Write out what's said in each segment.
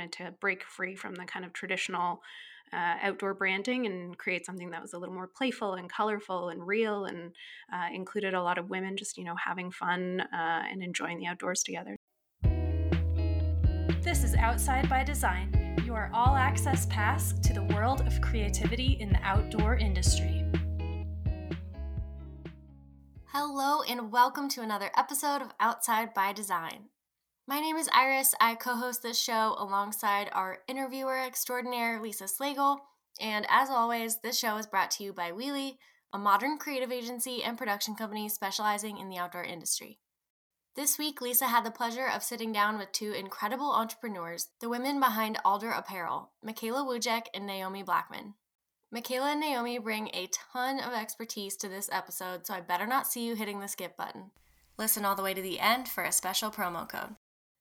wanted to break free from the kind of traditional uh, outdoor branding and create something that was a little more playful and colorful and real and uh, included a lot of women just, you know, having fun uh, and enjoying the outdoors together. This is Outside by Design, your all access pass to the world of creativity in the outdoor industry. Hello, and welcome to another episode of Outside by Design. My name is Iris. I co host this show alongside our interviewer extraordinaire, Lisa Slagle. And as always, this show is brought to you by Wheelie, a modern creative agency and production company specializing in the outdoor industry. This week, Lisa had the pleasure of sitting down with two incredible entrepreneurs, the women behind Alder Apparel, Michaela Wujek and Naomi Blackman. Michaela and Naomi bring a ton of expertise to this episode, so I better not see you hitting the skip button. Listen all the way to the end for a special promo code.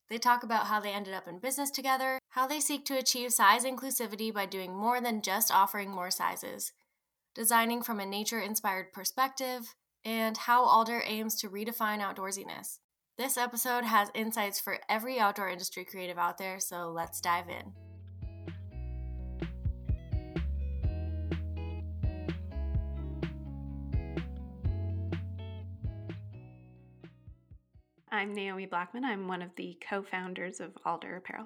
They talk about how they ended up in business together, how they seek to achieve size inclusivity by doing more than just offering more sizes, designing from a nature inspired perspective, and how Alder aims to redefine outdoorsiness. This episode has insights for every outdoor industry creative out there, so let's dive in. I'm Naomi Blackman. I'm one of the co founders of Alder Apparel.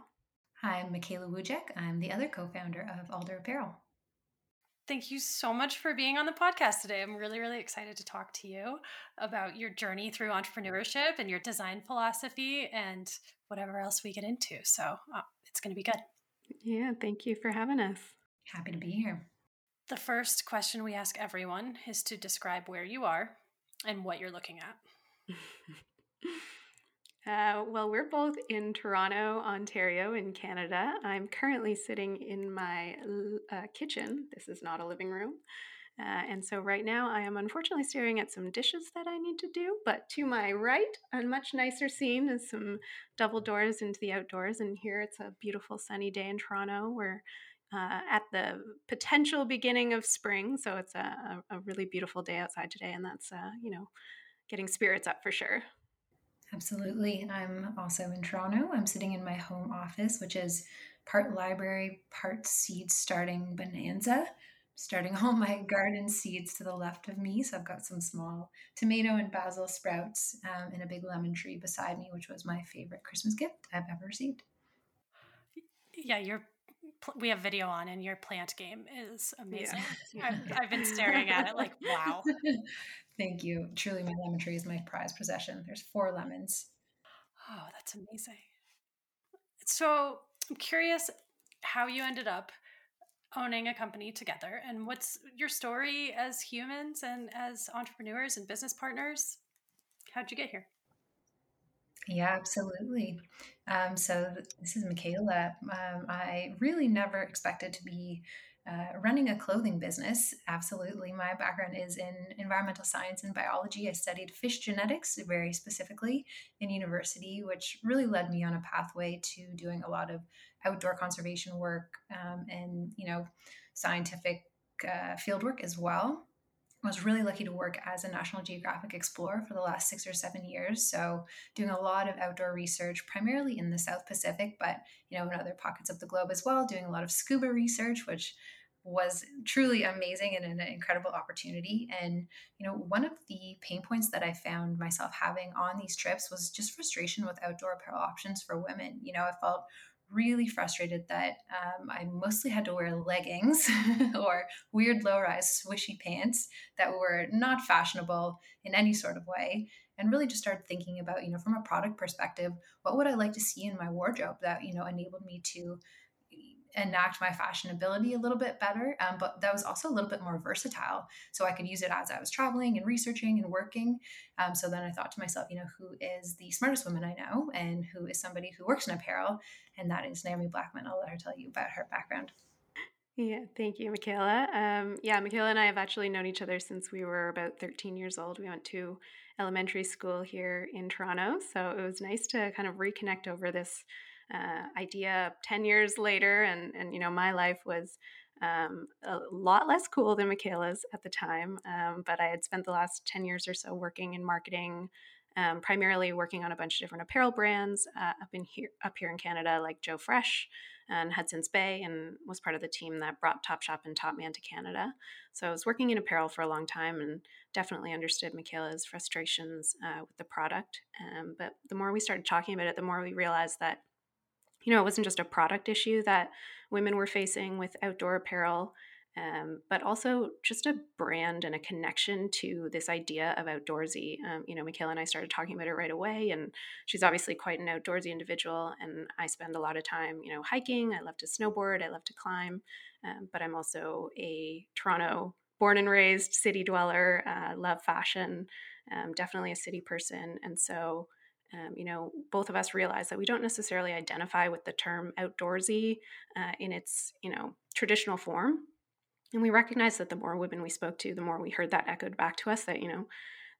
Hi, I'm Michaela Wujek. I'm the other co founder of Alder Apparel. Thank you so much for being on the podcast today. I'm really, really excited to talk to you about your journey through entrepreneurship and your design philosophy and whatever else we get into. So uh, it's going to be good. Yeah, thank you for having us. Happy to be here. The first question we ask everyone is to describe where you are and what you're looking at. Uh, well, we're both in Toronto, Ontario, in Canada. I'm currently sitting in my uh, kitchen. This is not a living room. Uh, and so right now I am unfortunately staring at some dishes that I need to do. But to my right, a much nicer scene is some double doors into the outdoors. And here it's a beautiful sunny day in Toronto. We're uh, at the potential beginning of spring. So it's a, a, really beautiful day outside today. And that's, uh, you know, getting spirits up for sure. Absolutely. I'm also in Toronto. I'm sitting in my home office, which is part library, part seed starting bonanza. Starting all my garden seeds to the left of me. So I've got some small tomato and basil sprouts um, and a big lemon tree beside me, which was my favorite Christmas gift I've ever received. Yeah, you're we have video on and your plant game is amazing. Yeah. I've, I've, been staring at it like, wow. Thank you. Truly, my lemon tree is my prized possession. There's four lemons. Oh, that's amazing. So I'm curious how you ended up owning a company together and what's your story as humans and as entrepreneurs and business partners? How'd you get here? Yeah, absolutely. Um, so this is Michaela. Um, I really never expected to be uh, running a clothing business. Absolutely. My background is in environmental science and biology. I studied fish genetics very specifically in university, which really led me on a pathway to doing a lot of outdoor conservation work um, and, you know, scientific uh, field work as well. I was really lucky to work as a National Geographic explorer for the last six or seven years. So, doing a lot of outdoor research, primarily in the South Pacific, but you know, in other pockets of the globe as well. Doing a lot of scuba research, which was truly amazing and an incredible opportunity. And you know, one of the pain points that I found myself having on these trips was just frustration with outdoor apparel options for women. You know, I felt really frustrated that um, I mostly had to wear leggings or weird low rise swishy pants that were not fashionable in any sort of way. And really just started thinking about, you know, from a product perspective, what would I like to see in my wardrobe that, you know, enabled me to enact my fashionability a little bit better, um, but that was also a little bit more versatile. So I could use it as I was traveling and researching and working. Um, so then I thought to myself, you know, who is the smartest woman I know and who is somebody who works in apparel? And that is Naomi Blackman. I'll let her tell you about her background. Yeah, thank you, Michaela. Um, yeah, Michaela and I have actually known each other since we were about 13 years old. We went to elementary school here in Toronto. So it was nice to kind of reconnect over this uh, idea 10 years later and and you know my life was um, a lot less cool than michaela's at the time um, but i had spent the last 10 years or so working in marketing um, primarily working on a bunch of different apparel brands uh, up in here up here in Canada, like Joe Fresh and Hudson's Bay, and was part of the team that brought Topshop and Topman to Canada. So I was working in apparel for a long time and definitely understood Michaela's frustrations uh, with the product. Um, but the more we started talking about it, the more we realized that you know it wasn't just a product issue that women were facing with outdoor apparel um, but also just a brand and a connection to this idea of outdoorsy. Um, you know, Michaela and I started talking about it right away, and she's obviously quite an outdoorsy individual. And I spend a lot of time, you know, hiking. I love to snowboard. I love to climb, um, but I'm also a Toronto born and raised city dweller. Uh, love fashion. Um, definitely a city person, and so. Um, you know, both of us realize that we don't necessarily identify with the term outdoorsy uh, in its, you know, traditional form. And we recognized that the more women we spoke to, the more we heard that echoed back to us that, you know,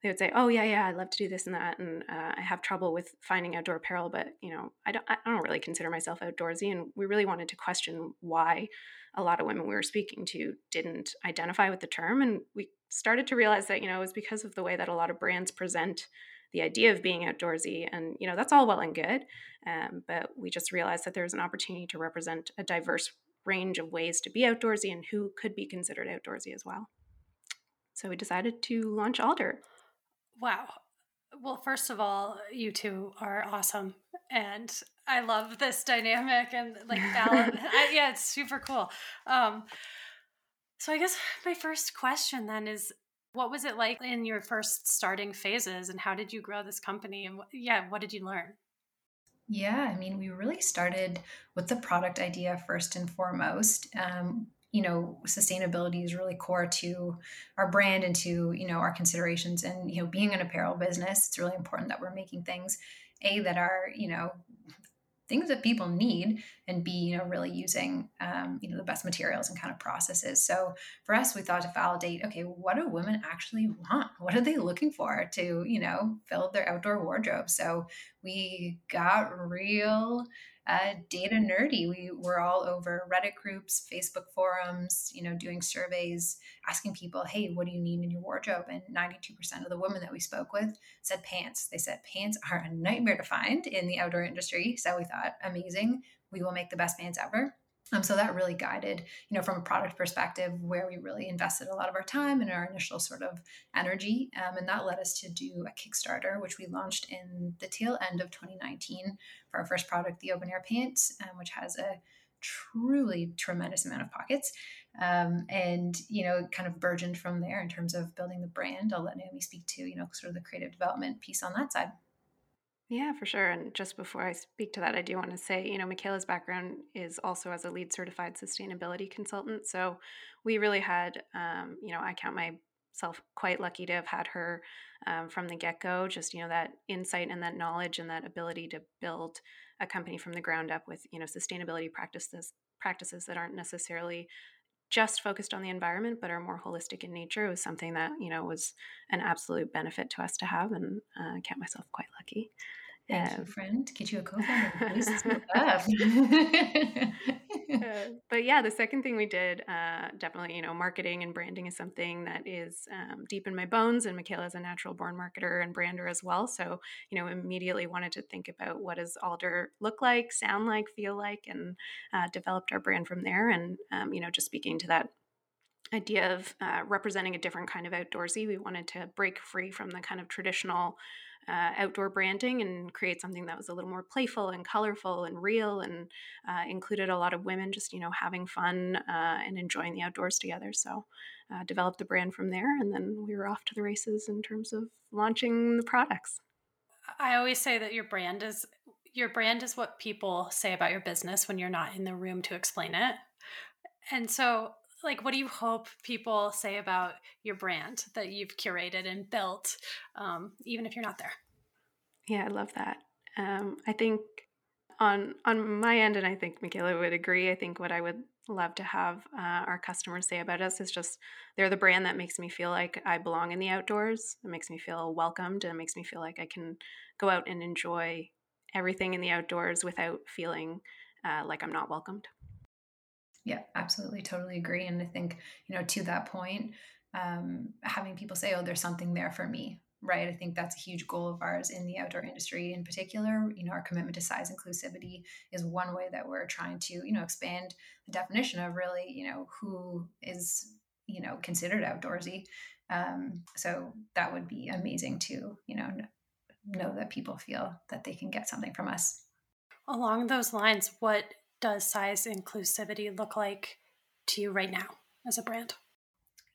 they would say, "Oh yeah, yeah, I love to do this and that, and uh, I have trouble with finding outdoor apparel, but you know, I don't, I don't really consider myself outdoorsy." And we really wanted to question why a lot of women we were speaking to didn't identify with the term, and we started to realize that you know it was because of the way that a lot of brands present the idea of being outdoorsy, and you know that's all well and good, um, but we just realized that there was an opportunity to represent a diverse range of ways to be outdoorsy and who could be considered outdoorsy as well. So we decided to launch Alder. Wow. Well, first of all, you two are awesome. And I love this dynamic and like balance. I, yeah, it's super cool. Um, so I guess my first question then is what was it like in your first starting phases and how did you grow this company and yeah, what did you learn? Yeah, I mean, we really started with the product idea first and foremost. Um, you know, sustainability is really core to our brand and to, you know, our considerations. And, you know, being an apparel business, it's really important that we're making things, A, that are, you know, things that people need and be you know really using um, you know the best materials and kind of processes. So for us we thought to validate okay what do women actually want? What are they looking for to you know fill their outdoor wardrobe? So we got real uh, data nerdy. We were all over Reddit groups, Facebook forums, you know, doing surveys, asking people, hey, what do you need in your wardrobe? And 92% of the women that we spoke with said pants. They said pants are a nightmare to find in the outdoor industry. So we thought, amazing, we will make the best pants ever. Um, so that really guided, you know, from a product perspective, where we really invested a lot of our time and our initial sort of energy. Um, and that led us to do a Kickstarter, which we launched in the tail end of 2019 for our first product, the open air pants, um, which has a truly tremendous amount of pockets. Um, and, you know, kind of burgeoned from there in terms of building the brand. I'll let Naomi speak to, you know, sort of the creative development piece on that side. Yeah, for sure. And just before I speak to that, I do want to say, you know, Michaela's background is also as a LEED certified sustainability consultant. So we really had, um, you know, I count myself quite lucky to have had her um, from the get go, just, you know, that insight and that knowledge and that ability to build a company from the ground up with, you know, sustainability practices practices that aren't necessarily just focused on the environment but are more holistic in nature was something that you know was an absolute benefit to us to have and uh, count myself quite lucky Thank um, you, friend. Get you a co-founder. uh, but yeah, the second thing we did, uh, definitely, you know, marketing and branding is something that is um, deep in my bones. And Michaela is a natural born marketer and brander as well. So, you know, immediately wanted to think about what does Alder look like, sound like, feel like, and uh, developed our brand from there. And, um, you know, just speaking to that idea of uh, representing a different kind of outdoorsy, we wanted to break free from the kind of traditional uh, outdoor branding and create something that was a little more playful and colorful and real and uh, included a lot of women just you know having fun uh, and enjoying the outdoors together. So uh, developed the brand from there and then we were off to the races in terms of launching the products. I always say that your brand is your brand is what people say about your business when you're not in the room to explain it. And so like what do you hope people say about your brand that you've curated and built um, even if you're not there? Yeah i love that. Um, i think on on my end and i think michaela would agree i think what i would love to have uh, our customers say about us is just they're the brand that makes me feel like i belong in the outdoors. It makes me feel welcomed and it makes me feel like i can go out and enjoy everything in the outdoors without feeling uh, like i'm not welcomed yeah, absolutely. Totally agree. And I think, you know, to that point, um, having people say, oh, there's something there for me, right? I think that's a huge goal of ours in the outdoor industry in particular. You know, our commitment to size inclusivity is one way that we're trying to, you know, expand the definition of really, you know, who is, you know, considered outdoorsy. Um, so that would be amazing to, you know, know that people feel that they can get something from us. Along those lines, what does size inclusivity look like to you right now as a brand?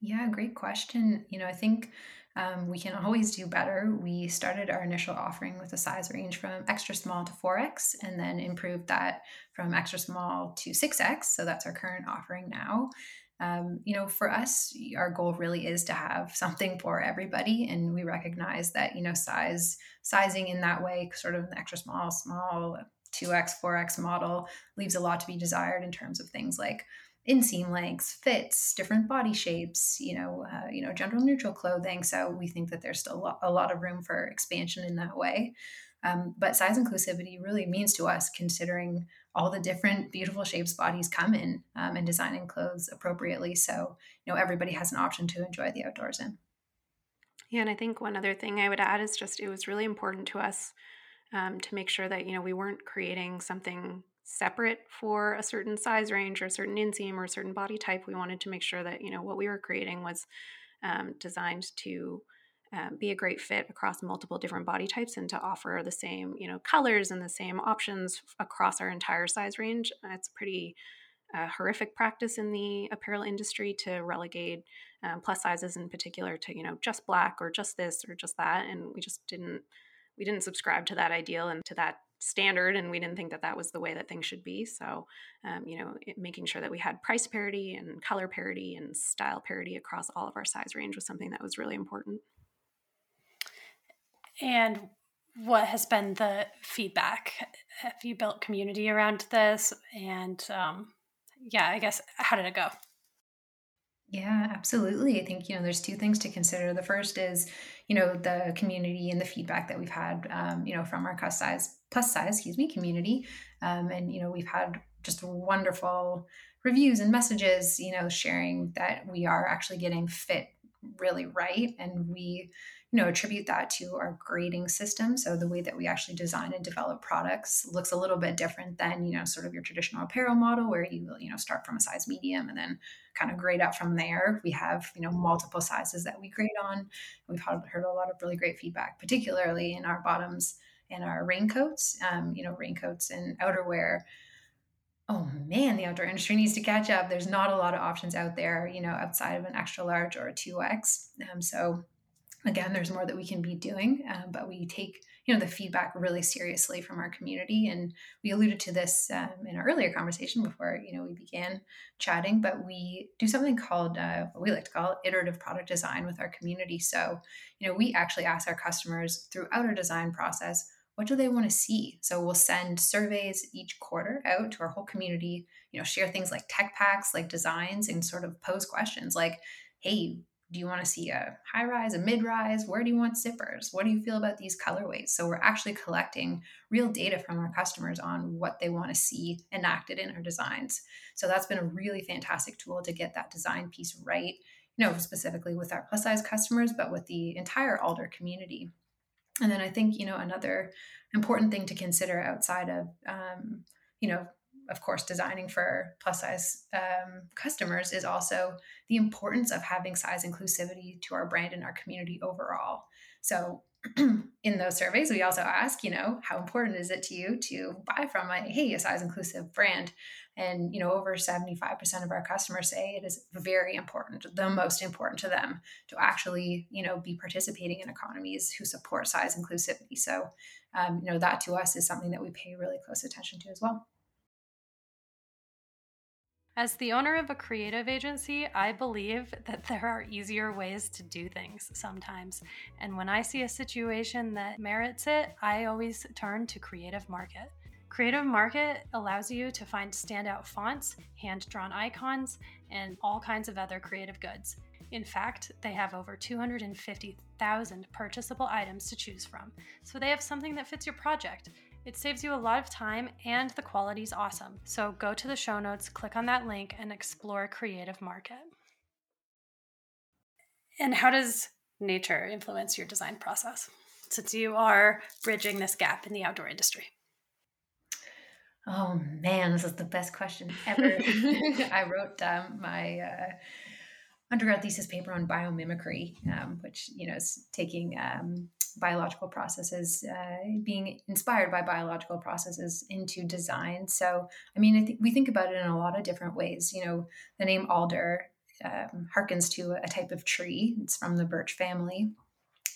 Yeah, great question. You know, I think um, we can always do better. We started our initial offering with a size range from extra small to 4X and then improved that from extra small to 6X. So that's our current offering now. Um, you know, for us, our goal really is to have something for everybody, and we recognize that you know size sizing in that way, sort of an extra small, small, two x, four x model, leaves a lot to be desired in terms of things like inseam lengths, fits, different body shapes, you know, uh, you know, gender neutral clothing. So we think that there's still a lot, a lot of room for expansion in that way. Um, but size inclusivity really means to us considering all the different beautiful shapes bodies come in um, and designing clothes appropriately. So, you know, everybody has an option to enjoy the outdoors in. Yeah, and I think one other thing I would add is just it was really important to us um, to make sure that you know we weren't creating something separate for a certain size range or a certain inseam or a certain body type. We wanted to make sure that you know what we were creating was um, designed to um, be a great fit across multiple different body types and to offer the same you know colors and the same options across our entire size range. It's pretty uh, horrific practice in the apparel industry to relegate um, plus sizes in particular to you know just black or just this or just that, and we just didn't we didn't subscribe to that ideal and to that standard and we didn't think that that was the way that things should be. So um, you know it, making sure that we had price parity and color parity and style parity across all of our size range was something that was really important. And what has been the feedback? Have you built community around this? And um, yeah i guess how did it go yeah, absolutely. I think, you know, there's two things to consider. The first is, you know, the community and the feedback that we've had, um, you know, from our plus size, plus size, excuse me, community. Um, and, you know, we've had just wonderful reviews and messages, you know, sharing that we are actually getting fit really right. And we, you know attribute that to our grading system. So the way that we actually design and develop products looks a little bit different than you know sort of your traditional apparel model where you you know start from a size medium and then kind of grade up from there. We have you know multiple sizes that we grade on. We've heard, heard a lot of really great feedback particularly in our bottoms and our raincoats um, you know raincoats and outerwear oh man, the outdoor industry needs to catch up. There's not a lot of options out there, you know, outside of an extra large or a 2X. Um, so again there's more that we can be doing um, but we take you know the feedback really seriously from our community and we alluded to this um, in our earlier conversation before you know we began chatting but we do something called uh, what we like to call iterative product design with our community so you know we actually ask our customers throughout our design process what do they want to see so we'll send surveys each quarter out to our whole community you know share things like tech packs like designs and sort of pose questions like hey do you want to see a high rise, a mid rise? Where do you want zippers? What do you feel about these colorways? So we're actually collecting real data from our customers on what they want to see enacted in our designs. So that's been a really fantastic tool to get that design piece right, you know, specifically with our plus size customers, but with the entire Alder community. And then I think, you know, another important thing to consider outside of, um, you know, of course, designing for plus size um, customers is also the importance of having size inclusivity to our brand and our community overall. So, in those surveys, we also ask, you know, how important is it to you to buy from a hey a size inclusive brand? And you know, over seventy five percent of our customers say it is very important, the most important to them, to actually you know be participating in economies who support size inclusivity. So, um, you know, that to us is something that we pay really close attention to as well. As the owner of a creative agency, I believe that there are easier ways to do things sometimes. And when I see a situation that merits it, I always turn to Creative Market. Creative Market allows you to find standout fonts, hand drawn icons, and all kinds of other creative goods. In fact, they have over 250,000 purchasable items to choose from, so they have something that fits your project. It saves you a lot of time and the quality's awesome. So go to the show notes, click on that link, and explore Creative Market. And how does nature influence your design process since you are bridging this gap in the outdoor industry? Oh man, this is the best question ever. I wrote um, my uh, undergrad thesis paper on biomimicry, um, which you know is taking um, biological processes, uh, being inspired by biological processes into design. So, I mean, I we think about it in a lot of different ways. You know, the name alder um, harkens to a type of tree. It's from the birch family.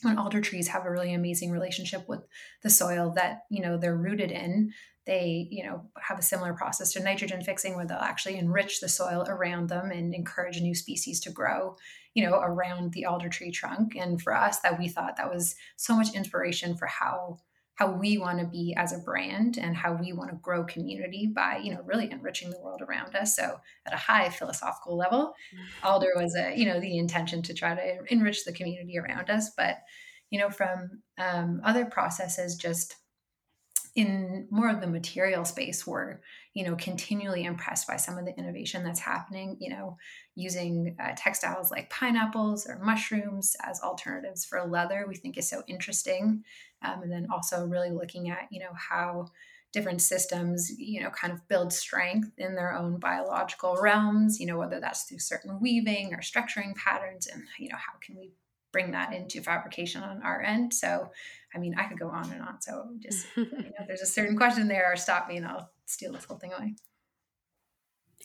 When alder trees have a really amazing relationship with the soil that you know they're rooted in, they you know have a similar process to nitrogen fixing where they'll actually enrich the soil around them and encourage new species to grow you know around the alder tree trunk. And for us that we thought that was so much inspiration for how how we want to be as a brand and how we want to grow community by you know really enriching the world around us. So at a high philosophical level mm-hmm. alder was a you know the intention to try to enrich the community around us. But you know from um, other processes just in more of the material space we're you know continually impressed by some of the innovation that's happening you know using uh, textiles like pineapples or mushrooms as alternatives for leather we think is so interesting. Um, and then also really looking at you know how different systems you know kind of build strength in their own biological realms you know whether that's through certain weaving or structuring patterns and you know how can we bring that into fabrication on our end so I mean, I could go on and on. So just, you know, there's a certain question there, or stop me and I'll steal this whole thing away.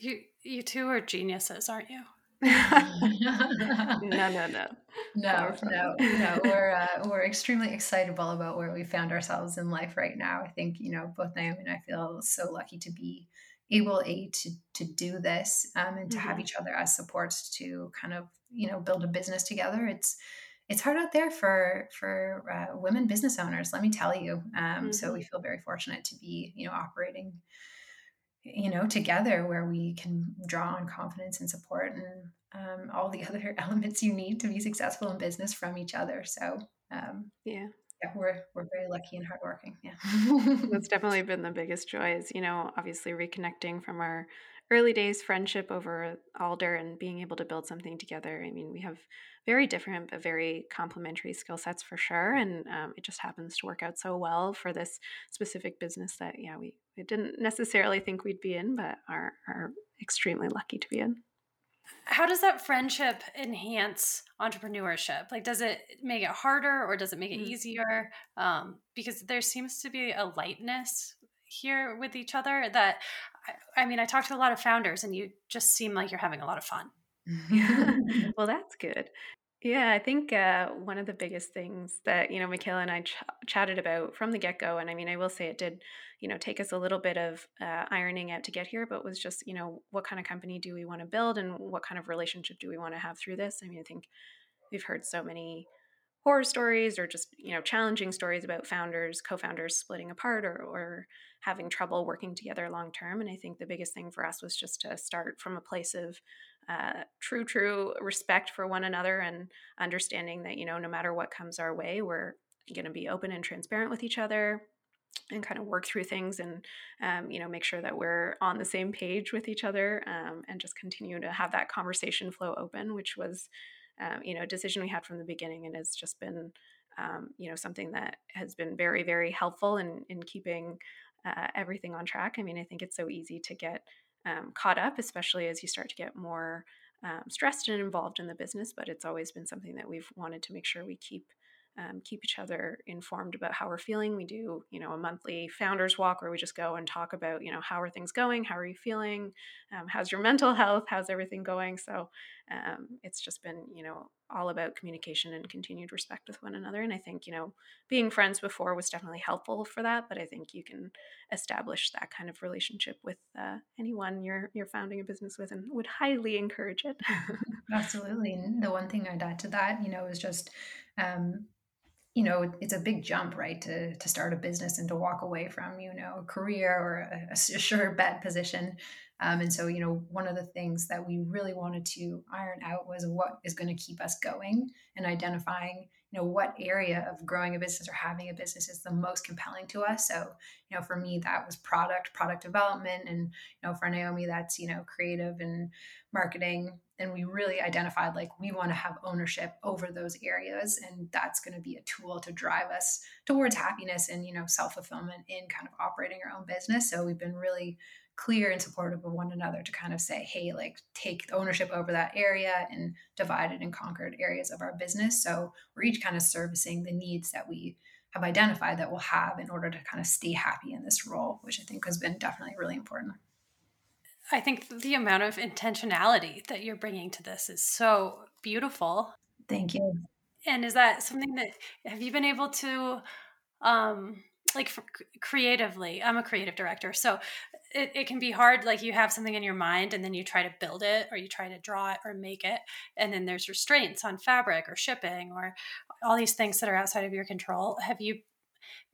You, you two are geniuses, aren't you? no, no, no, no, no, no. We're uh, we're extremely excitable about where we found ourselves in life right now. I think you know both Naomi and I feel so lucky to be able a to to do this um, and to mm-hmm. have each other as supports to kind of you know build a business together. It's it's hard out there for for uh, women business owners let me tell you um, mm-hmm. so we feel very fortunate to be you know operating you know together where we can draw on confidence and support and um, all the other elements you need to be successful in business from each other so um, yeah yeah, we're we're very lucky and hardworking. Yeah, that's definitely been the biggest joy. Is you know obviously reconnecting from our early days friendship over Alder and being able to build something together. I mean, we have very different but very complementary skill sets for sure and um, it just happens to work out so well for this specific business that yeah we, we didn't necessarily think we'd be in but are, are extremely lucky to be in how does that friendship enhance entrepreneurship like does it make it harder or does it make it mm-hmm. easier um, because there seems to be a lightness here with each other that I, I mean i talk to a lot of founders and you just seem like you're having a lot of fun well, that's good. Yeah, I think uh, one of the biggest things that you know Michaela and I ch- chatted about from the get go, and I mean, I will say it did, you know, take us a little bit of uh, ironing out to get here, but was just you know what kind of company do we want to build, and what kind of relationship do we want to have through this? I mean, I think we've heard so many horror stories or just you know challenging stories about founders co-founders splitting apart or, or having trouble working together long term and i think the biggest thing for us was just to start from a place of uh, true true respect for one another and understanding that you know no matter what comes our way we're going to be open and transparent with each other and kind of work through things and um, you know make sure that we're on the same page with each other um, and just continue to have that conversation flow open which was um, you know a decision we had from the beginning and has just been um, you know something that has been very very helpful in in keeping uh, everything on track. I mean i think it's so easy to get um, caught up, especially as you start to get more um, stressed and involved in the business. But it's always been something that we've wanted to make sure we keep um, keep each other informed about how we're feeling. We do, you know, a monthly founders walk where we just go and talk about, you know, how are things going? How are you feeling? Um, how's your mental health? How's everything going? So um, it's just been, you know, all about communication and continued respect with one another. And I think, you know, being friends before was definitely helpful for that. But I think you can establish that kind of relationship with uh, anyone you're you're founding a business with, and would highly encourage it. Absolutely. And the one thing I'd add to that, you know, is just um, you know it's a big jump right to to start a business and to walk away from you know a career or a, a sure bet position. Um, and so you know one of the things that we really wanted to iron out was what is going to keep us going and identifying you know what area of growing a business or having a business is the most compelling to us. So you know for me that was product product development and you know for naomi that's you know creative and marketing and we really identified like we want to have ownership over those areas and that's going to be a tool to drive us towards happiness and you know self-fulfillment in kind of operating our own business so we've been really clear and supportive of one another to kind of say, hey, like take ownership over that area and divided and conquered areas of our business. So we're each kind of servicing the needs that we have identified that we'll have in order to kind of stay happy in this role, which I think has been definitely really important. I think the amount of intentionality that you're bringing to this is so beautiful. Thank you. And is that something that have you been able to um like creatively i'm a creative director so it, it can be hard like you have something in your mind and then you try to build it or you try to draw it or make it and then there's restraints on fabric or shipping or all these things that are outside of your control have you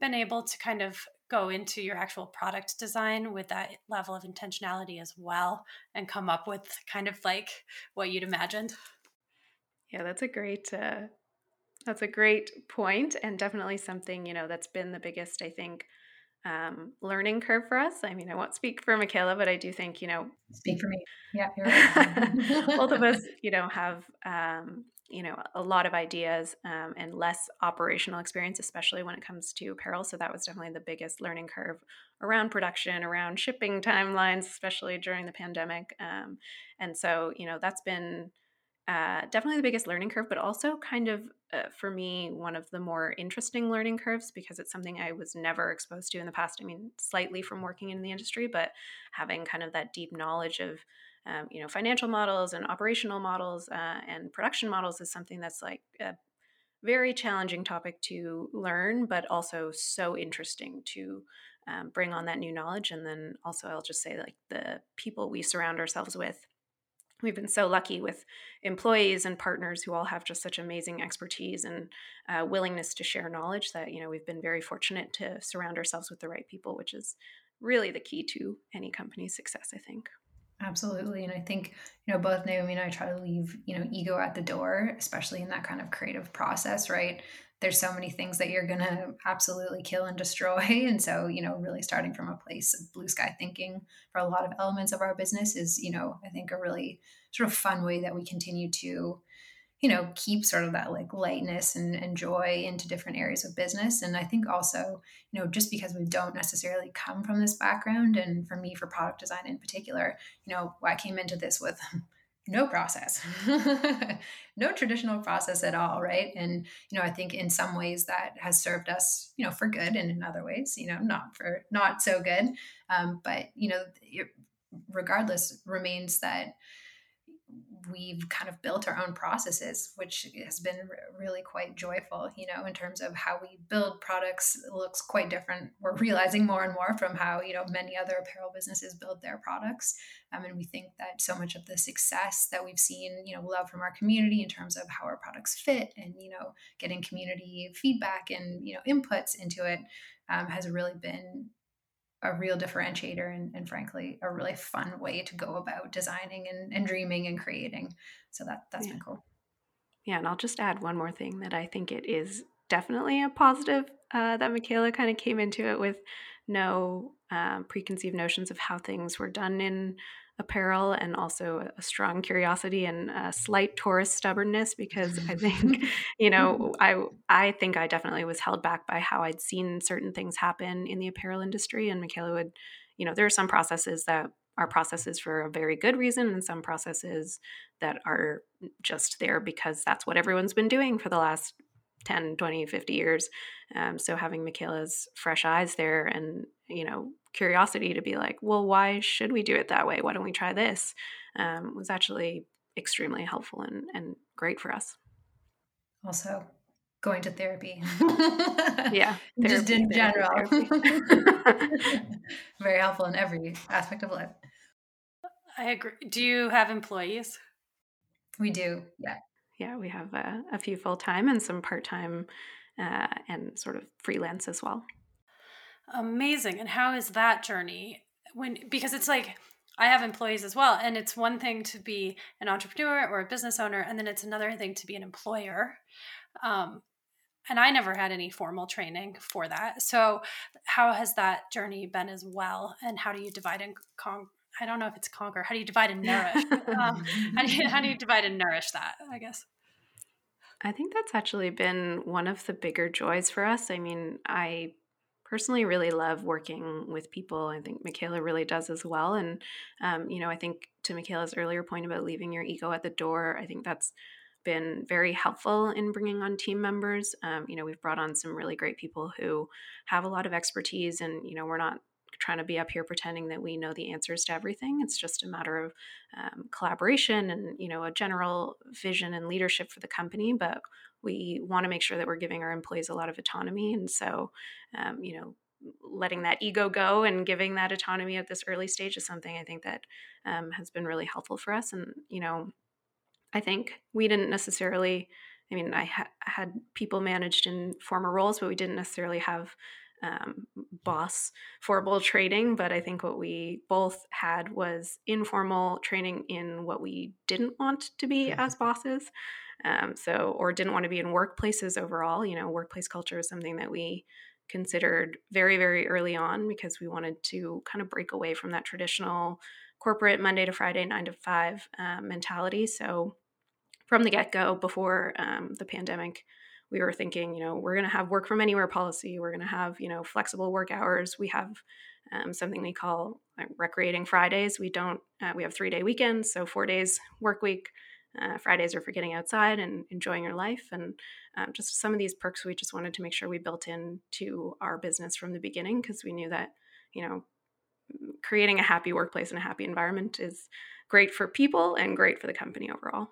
been able to kind of go into your actual product design with that level of intentionality as well and come up with kind of like what you'd imagined yeah that's a great uh, that's a great point and definitely something you know that's been the biggest i think um, learning curve for us. I mean, I won't speak for Michaela, but I do think, you know, speak for me. Yeah, right. both of us, you know, have, um, you know, a lot of ideas um, and less operational experience, especially when it comes to apparel. So that was definitely the biggest learning curve around production, around shipping timelines, especially during the pandemic. Um, and so, you know, that's been uh, definitely the biggest learning curve, but also kind of uh, for me one of the more interesting learning curves because it's something I was never exposed to in the past. I mean, slightly from working in the industry, but having kind of that deep knowledge of um, you know financial models and operational models uh, and production models is something that's like a very challenging topic to learn, but also so interesting to um, bring on that new knowledge. And then also, I'll just say like the people we surround ourselves with we've been so lucky with employees and partners who all have just such amazing expertise and uh, willingness to share knowledge that you know we've been very fortunate to surround ourselves with the right people which is really the key to any company's success i think absolutely and i think you know both naomi and i try to leave you know ego at the door especially in that kind of creative process right there's so many things that you're going to absolutely kill and destroy. And so, you know, really starting from a place of blue sky thinking for a lot of elements of our business is, you know, I think a really sort of fun way that we continue to, you know, keep sort of that like lightness and, and joy into different areas of business. And I think also, you know, just because we don't necessarily come from this background, and for me, for product design in particular, you know, I came into this with no process no traditional process at all right and you know i think in some ways that has served us you know for good and in other ways you know not for not so good um, but you know it, regardless remains that we've kind of built our own processes, which has been really quite joyful, you know, in terms of how we build products looks quite different. We're realizing more and more from how, you know, many other apparel businesses build their products. Um, and we think that so much of the success that we've seen, you know, love from our community in terms of how our products fit and, you know, getting community feedback and, you know, inputs into it um, has really been a real differentiator and, and, frankly a really fun way to go about designing and, and dreaming and creating so that that's yeah. been cool yeah and i'll just add one more thing that i think it is definitely a positive uh, that michaela kind of came into it with no um, preconceived notions of how things were done in apparel and also a strong curiosity and a slight Taurus stubbornness because I think, you know, mm-hmm. I I think I definitely was held back by how I'd seen certain things happen in the apparel industry. And Michaela would, you know, there are some processes that are processes for a very good reason and some processes that are just there because that's what everyone's been doing for the last 10 20 50 years um, so having michaela's fresh eyes there and you know curiosity to be like, well, why should we do it that way? Why don't we try this? Um, was actually extremely helpful and, and great for us. Also, going to therapy. yeah. Therapy, Just in general. Very helpful in every aspect of life. I agree. Do you have employees? We do. Yeah. Yeah, we have a, a few full time and some part time uh, and sort of freelance as well. Amazing. And how is that journey? When because it's like I have employees as well, and it's one thing to be an entrepreneur or a business owner, and then it's another thing to be an employer. Um, and I never had any formal training for that. So, how has that journey been as well? And how do you divide and con- I don't know if it's conquer. How do you divide and nourish? um, how, do you, how do you divide and nourish that? I guess. I think that's actually been one of the bigger joys for us. I mean, I personally really love working with people. I think Michaela really does as well. And, um, you know, I think to Michaela's earlier point about leaving your ego at the door, I think that's been very helpful in bringing on team members. Um, you know, we've brought on some really great people who have a lot of expertise, and you know, we're not trying to be up here pretending that we know the answers to everything. It's just a matter of um, collaboration and you know a general vision and leadership for the company. But we want to make sure that we're giving our employees a lot of autonomy, and so um, you know letting that ego go and giving that autonomy at this early stage is something I think that um, has been really helpful for us. And you know, I think we didn't necessarily. I mean, I ha- had people managed in former roles, but we didn't necessarily have um, boss formal training. But I think what we both had was informal training in what we didn't want to be mm-hmm. as bosses. Um, so, or didn't want to be in workplaces overall. You know, workplace culture is something that we considered very, very early on because we wanted to kind of break away from that traditional corporate Monday to Friday, nine to five uh, mentality. So, from the get go before um, the pandemic, we were thinking, you know, we're going to have work from anywhere policy. We're going to have, you know, flexible work hours. We have um, something we call recreating Fridays. We don't, uh, we have three day weekends. So four days work week. Uh, Fridays are for getting outside and enjoying your life. And um, just some of these perks we just wanted to make sure we built in to our business from the beginning because we knew that, you know, creating a happy workplace and a happy environment is great for people and great for the company overall.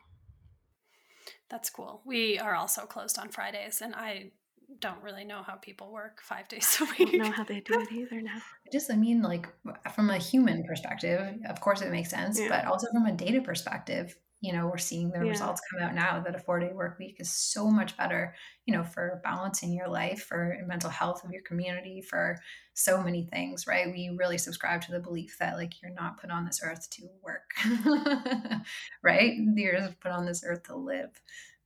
That's cool. We are also closed on Fridays, and I don't really know how people work five days a week. I don't know how they do it either now. Just, I mean, like from a human perspective, of course it makes sense, yeah. but also from a data perspective, you know, we're seeing the yeah. results come out now that a four day work week is so much better, you know, for balancing your life, for mental health of your community, for so many things, right? We really subscribe to the belief that like you're not put on this earth to work, right? You're just put on this earth to live.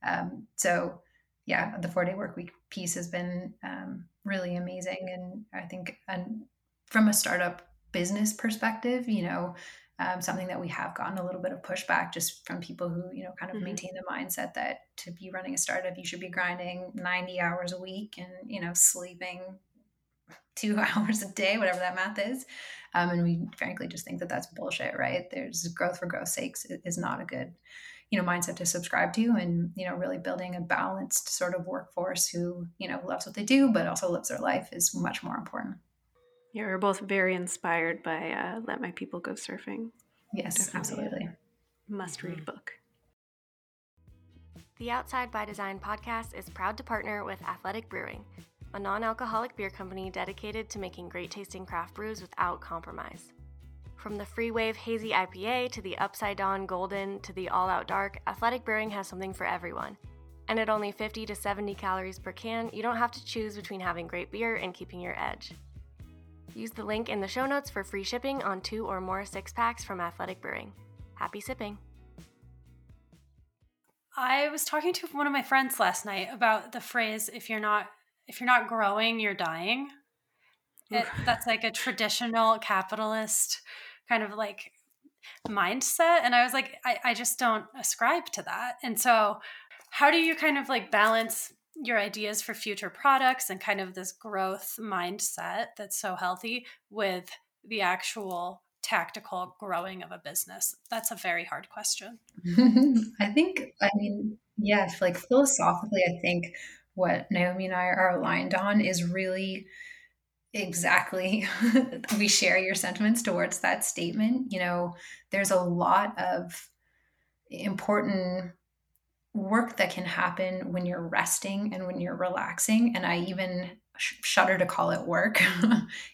Um, so, yeah, the four day work week piece has been um, really amazing. And I think and from a startup business perspective, you know, um, something that we have gotten a little bit of pushback just from people who you know kind of mm-hmm. maintain the mindset that to be running a startup you should be grinding 90 hours a week and you know sleeping two hours a day whatever that math is. Um, and we frankly just think that that's bullshit right? There's growth for growth's sakes is not a good you know mindset to subscribe to and you know really building a balanced sort of workforce who you know loves what they do but also lives their life is much more important yeah, we're both very inspired by uh, Let My People Go Surfing. Yes, Definitely absolutely. Must read book. The Outside by Design podcast is proud to partner with Athletic Brewing, a non alcoholic beer company dedicated to making great tasting craft brews without compromise. From the Free Wave Hazy IPA to the Upside Dawn Golden to the All Out Dark, Athletic Brewing has something for everyone. And at only 50 to 70 calories per can, you don't have to choose between having great beer and keeping your edge. Use the link in the show notes for free shipping on two or more six packs from Athletic Brewing. Happy sipping. I was talking to one of my friends last night about the phrase if you're not if you're not growing, you're dying. It, that's like a traditional capitalist kind of like mindset. And I was like, I, I just don't ascribe to that. And so how do you kind of like balance your ideas for future products and kind of this growth mindset that's so healthy with the actual tactical growing of a business? That's a very hard question. I think, I mean, yes, like philosophically, I think what Naomi and I are aligned on is really exactly we share your sentiments towards that statement. You know, there's a lot of important work that can happen when you're resting and when you're relaxing. And i even shudder to call it work.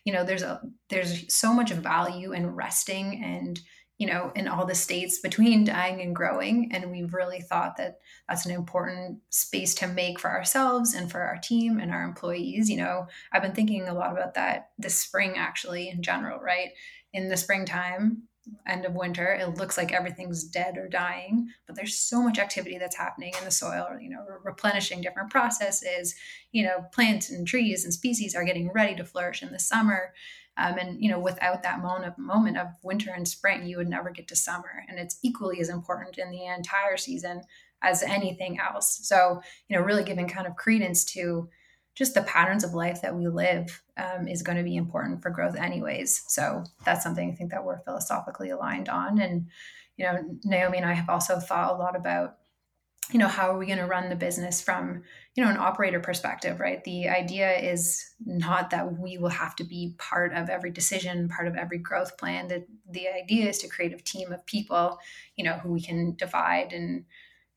You know there's a there's so much value in resting and you know in all the states between dying and growing. And we've really thought that that's an important space to make for ourselves and for our team and our employees. You know i've been thinking a lot about that this spring actually in general right? In the springtime end of winter it looks like everything's dead or dying but there's so much activity that's happening in the soil you know replenishing different processes you know plants and trees and species are getting ready to flourish in the summer. Um, and you know without that moment of, moment of winter and spring you would never get to summer and it's equally as important in the entire season as anything else. So you know really giving kind of credence to just the patterns of life that we live um, is going to be important for growth anyways. So that's something i think that we're philosophically aligned on. And you know naomi and i have also thought a lot about you know how are we going to run the business from you know an operator perspective right? The idea is not that we will have to be part of every decision part of every growth plan. The, the idea is to create a team of people you know who we can divide and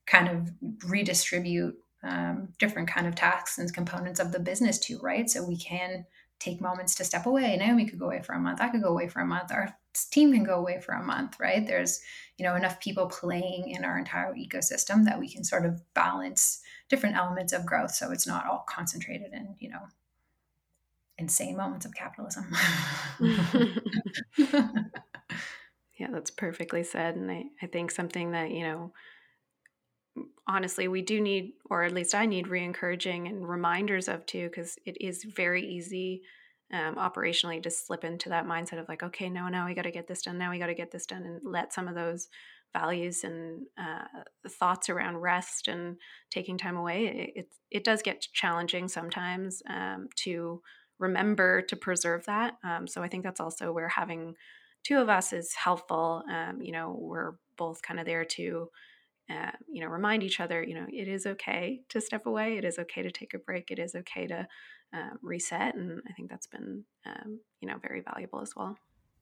kind of redistribute um, different kind of tasks and components of the business too, right? So we can take moments to step away. Naomi could go away for a month. I could go away for a month. Our team can go away for a month, right? There's, you know, enough people playing in our entire ecosystem that we can sort of balance different elements of growth. So it's not all concentrated in, you know, insane moments of capitalism. yeah, that's perfectly said. And I, I think something that, you know, honestly we do need or at least i need re-encouraging and reminders of too because it is very easy um, operationally to slip into that mindset of like okay no now we got to get this done now we got to get this done and let some of those values and uh, thoughts around rest and taking time away. It, it, it does get challenging sometimes um, to remember to preserve that um, so i think that's also where having two of us is helpful. Um, you know we're both kind of there to uh, you know, remind each other, you know, it is okay to step away. It is okay to take a break. It is okay to uh, reset. And I think that's been, um, you know, very valuable as well.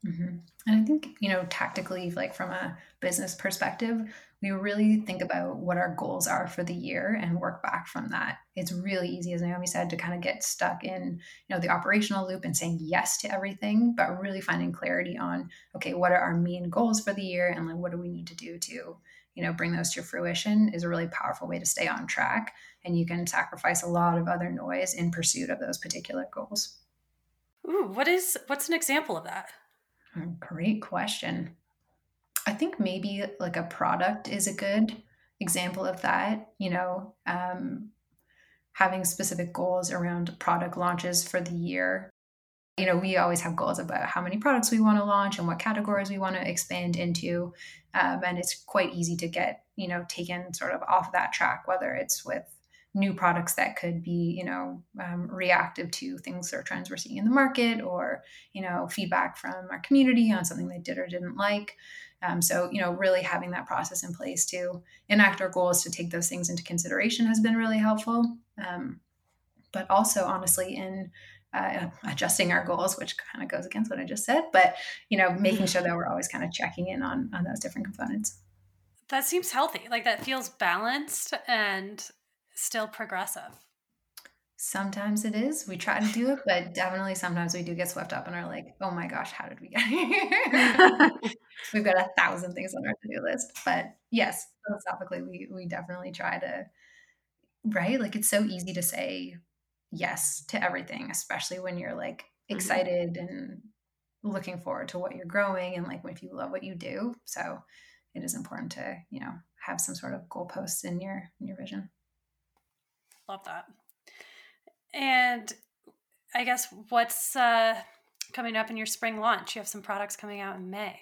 Mm-hmm. And I think, you know, tactically, like from a business perspective, we really think about what our goals are for the year and work back from that. It's really easy, as Naomi said, to kind of get stuck in, you know, the operational loop and saying yes to everything, but really finding clarity on, okay, what are our main goals for the year and like what do we need to do to you know bring those to fruition is a really powerful way to stay on track and you can sacrifice a lot of other noise in pursuit of those particular goals. Ooh, what is what's an example of that? Hmm, great question. I think maybe like a product is a good example of that you know um, having specific goals around product launches for the year you know, we always have goals about how many products we want to launch and what categories we want to expand into. Um, and it's quite easy to get, you know, taken sort of off that track, whether it's with new products that could be, you know, um, reactive to things or trends we're seeing in the market or, you know, feedback from our community on something they did or didn't like. Um, so, you know, really having that process in place to enact our goals to take those things into consideration has been really helpful. Um, but also, honestly, in uh, adjusting our goals, which kind of goes against what I just said, but you know, making sure that we're always kind of checking in on on those different components. That seems healthy. Like that feels balanced and still progressive. Sometimes it is. We try to do it, but definitely sometimes we do get swept up and are like, oh my gosh, how did we get here? We've got a thousand things on our to-do list. But yes, philosophically we we definitely try to right? Like it's so easy to say, yes to everything, especially when you're like mm-hmm. excited mm-hmm. and looking forward to what you're growing and like if you love what you do. So it is important to, you know, have some sort of goalposts in your in your vision. Love that. And I guess what's uh coming up in your spring launch? You have some products coming out in May.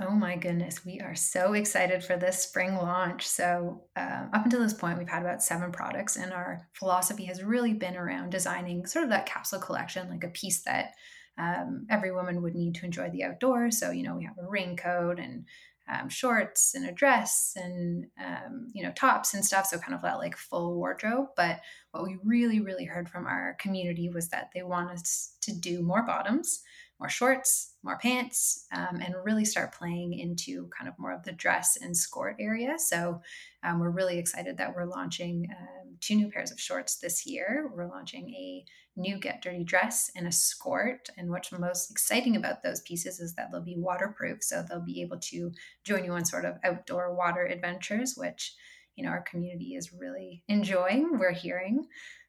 Oh my goodness, we are so excited for this spring launch. So, uh, up until this point, we've had about seven products, and our philosophy has really been around designing sort of that capsule collection, like a piece that um, every woman would need to enjoy the outdoors. So, you know, we have a raincoat and um, shorts and a dress and um, you know tops and stuff so kind of that like full wardrobe but what we really really heard from our community was that they want us to do more bottoms more shorts, more pants, um, and really start playing into kind of more of the dress and skirt area. So um, we're really excited that we're launching um, two new pairs of shorts this year. We're launching a new Get Dirty dress and a skirt. And what's most exciting about those pieces is that they'll be waterproof. So they'll be able to join you on sort of outdoor water adventures, which you know our community is really enjoying. We're hearing.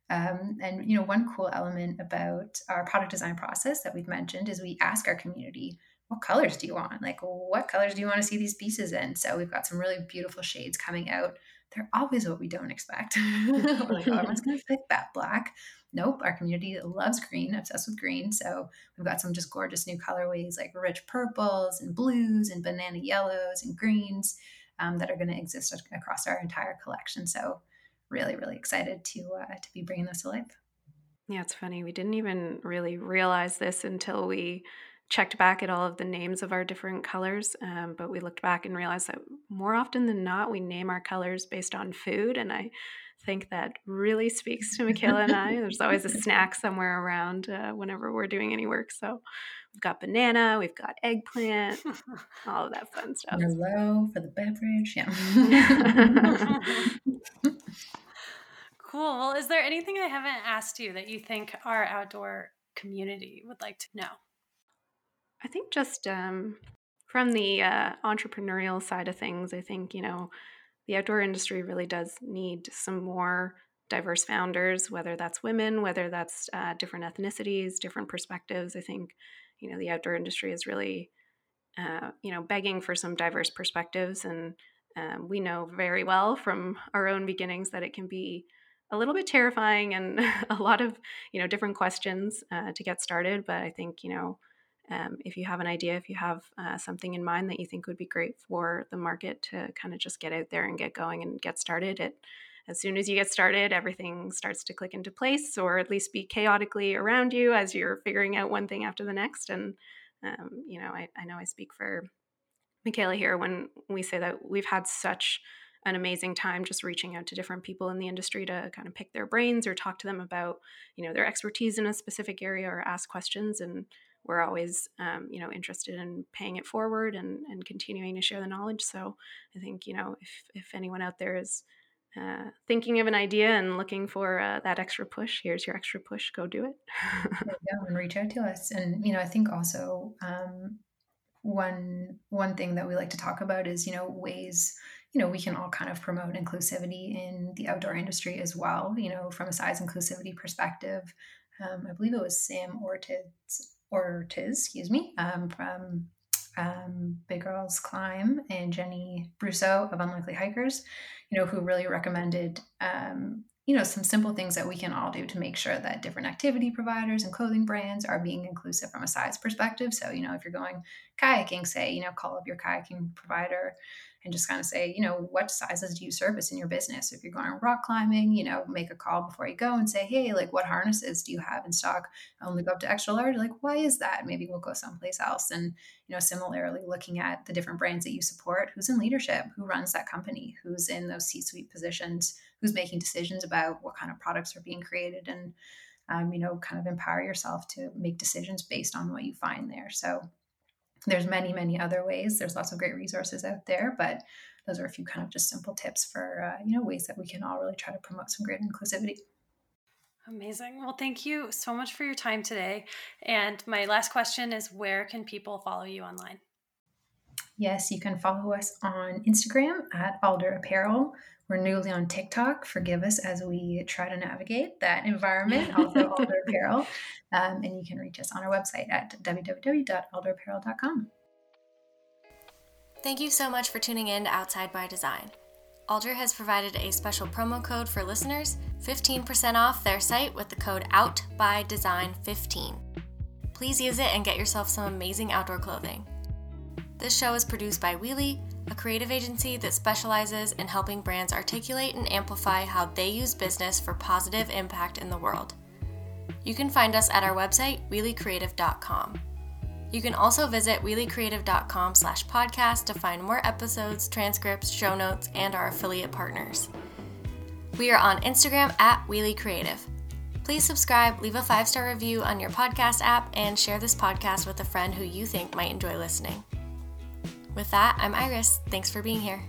Um, and you know, one cool element about our product design process that we've mentioned is we ask our community, what colors do you want? Like, what colors do you want to see these pieces in? So we've got some really beautiful shades coming out. They're always what we don't expect. like, oh, everyone's going to pick that black. Nope, our community loves green, obsessed with green. So we've got some just gorgeous new colorways like rich purples and blues and banana yellows and greens um, that are going to exist across our entire collection. So really, really excited to uh, to be bringing this to life. Yeah, it's funny. We didn't even really realize this until we checked back at all of the names of our different colors, um, but we looked back and realized that more often than not, we name our colors based on food. And I think that really speaks to Michaela and I. There's always a snack somewhere around uh, whenever we're doing any work. So we've got banana, we've got eggplant, all of that fun stuff. Hello for the beverage. Yeah. cool. Well, is there anything I haven't asked you that you think our outdoor community would like to know? I think just um, from the uh, entrepreneurial side of things, I think, you know, the outdoor industry really does need some more diverse founders, whether that's women, whether that's uh, different ethnicities, different perspectives. I think, you know, the outdoor industry is really, uh, you know, begging for some diverse perspectives. And um, we know very well from our own beginnings that it can be a little bit terrifying and a lot of, you know, different questions uh, to get started. But I think, you know, um, if you have an idea, if you have uh, something in mind that you think would be great for the market to kind of just get out there and get going and get started, it as soon as you get started, everything starts to click into place, or at least be chaotically around you as you're figuring out one thing after the next. And um, you know, I, I know I speak for Michaela here when we say that we've had such an amazing time just reaching out to different people in the industry to kind of pick their brains or talk to them about you know their expertise in a specific area or ask questions. And we're always um, you know interested in paying it forward and, and continuing to share the knowledge. So i think you know if, if anyone out there is uh, thinking of an idea and looking for uh, that extra push here's your extra push go do it. Go and reach out to us. And you know i think also um, one one thing that we like to talk about is you know ways you know we can all kind of promote inclusivity in the outdoor industry as well you know from a size inclusivity perspective. Um, i believe it was sam ortiz Ortiz, excuse me, um, from um, Big Girls Climb and Jenny Bruso of Unlikely Hikers, you know, who really recommended, um, you know, some simple things that we can all do to make sure that different activity providers and clothing brands are being inclusive from a size perspective. So, you know, if you're going kayaking, say, you know, call up your kayaking provider and just kind of say, you know, what sizes do you service in your business? If you're going rock climbing, you know, make a call before you go and say, hey, like what harnesses do you have in stock? I only go up to extra large. Like, why is that? Maybe we'll go someplace else. And, you know, similarly, looking at the different brands that you support, who's in leadership, who runs that company, who's in those C suite positions, who's making decisions about what kind of products are being created and, um, you know, kind of empower yourself to make decisions based on what you find there. So there's many, many other ways. There's lots of great resources out there, but those are a few kind of just simple tips for uh, you know ways that we can all really try to promote some great inclusivity. Amazing. Well, thank you so much for your time today. And my last question is where can people follow you online? Yes, you can follow us on Instagram at Alder Apparel. We're newly on TikTok. Forgive us as we try to navigate that environment, also Alder Apparel. Um, and you can reach us on our website at www.alderapparel.com. Thank you so much for tuning in to Outside by Design. Alder has provided a special promo code for listeners 15% off their site with the code OUTBYDESIGN15. Please use it and get yourself some amazing outdoor clothing. This show is produced by Wheelie a creative agency that specializes in helping brands articulate and amplify how they use business for positive impact in the world. You can find us at our website, wheeliecreative.com. You can also visit wheeliecreative.com slash podcast to find more episodes, transcripts, show notes, and our affiliate partners. We are on Instagram at Wheelie Creative. Please subscribe, leave a five star review on your podcast app, and share this podcast with a friend who you think might enjoy listening. With that, I'm Iris. Thanks for being here.